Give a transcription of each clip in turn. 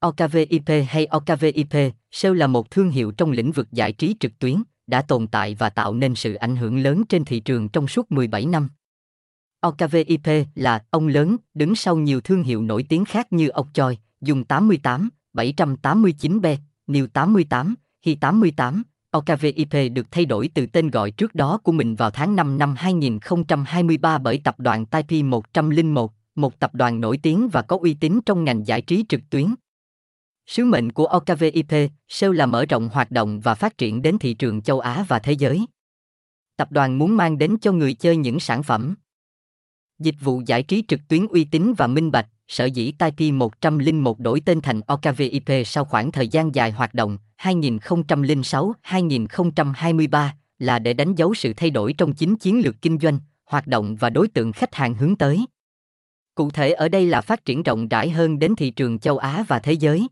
OKVIP hay OKVIP, SEO là một thương hiệu trong lĩnh vực giải trí trực tuyến, đã tồn tại và tạo nên sự ảnh hưởng lớn trên thị trường trong suốt 17 năm. OKVIP là ông lớn, đứng sau nhiều thương hiệu nổi tiếng khác như Ốc Choi, Dùng 88, 789B, New 88, Hi 88. OKVIP được thay đổi từ tên gọi trước đó của mình vào tháng 5 năm 2023 bởi tập đoàn Taipei 101, một tập đoàn nổi tiếng và có uy tín trong ngành giải trí trực tuyến. Sứ mệnh của OKVIP, SEO là mở rộng hoạt động và phát triển đến thị trường châu Á và thế giới. Tập đoàn muốn mang đến cho người chơi những sản phẩm, dịch vụ giải trí trực tuyến uy tín và minh bạch, sở dĩ Taipei 101 đổi tên thành OKVIP sau khoảng thời gian dài hoạt động 2006-2023 là để đánh dấu sự thay đổi trong chính chiến lược kinh doanh, hoạt động và đối tượng khách hàng hướng tới. Cụ thể ở đây là phát triển rộng rãi hơn đến thị trường châu Á và thế giới.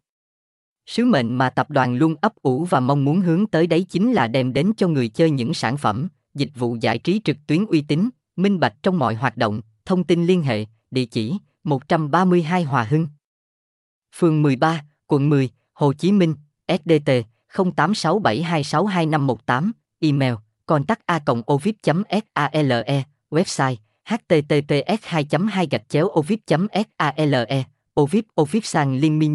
Sứ mệnh mà tập đoàn luôn ấp ủ và mong muốn hướng tới đấy chính là đem đến cho người chơi những sản phẩm, dịch vụ giải trí trực tuyến uy tín, minh bạch trong mọi hoạt động, thông tin liên hệ, địa chỉ 132 Hòa Hưng. Phường 13, quận 10, Hồ Chí Minh, SDT 0867262518, email contact a ovid sale website https 2 2 gạch chéo ovid sale ovid ovid sang liên minh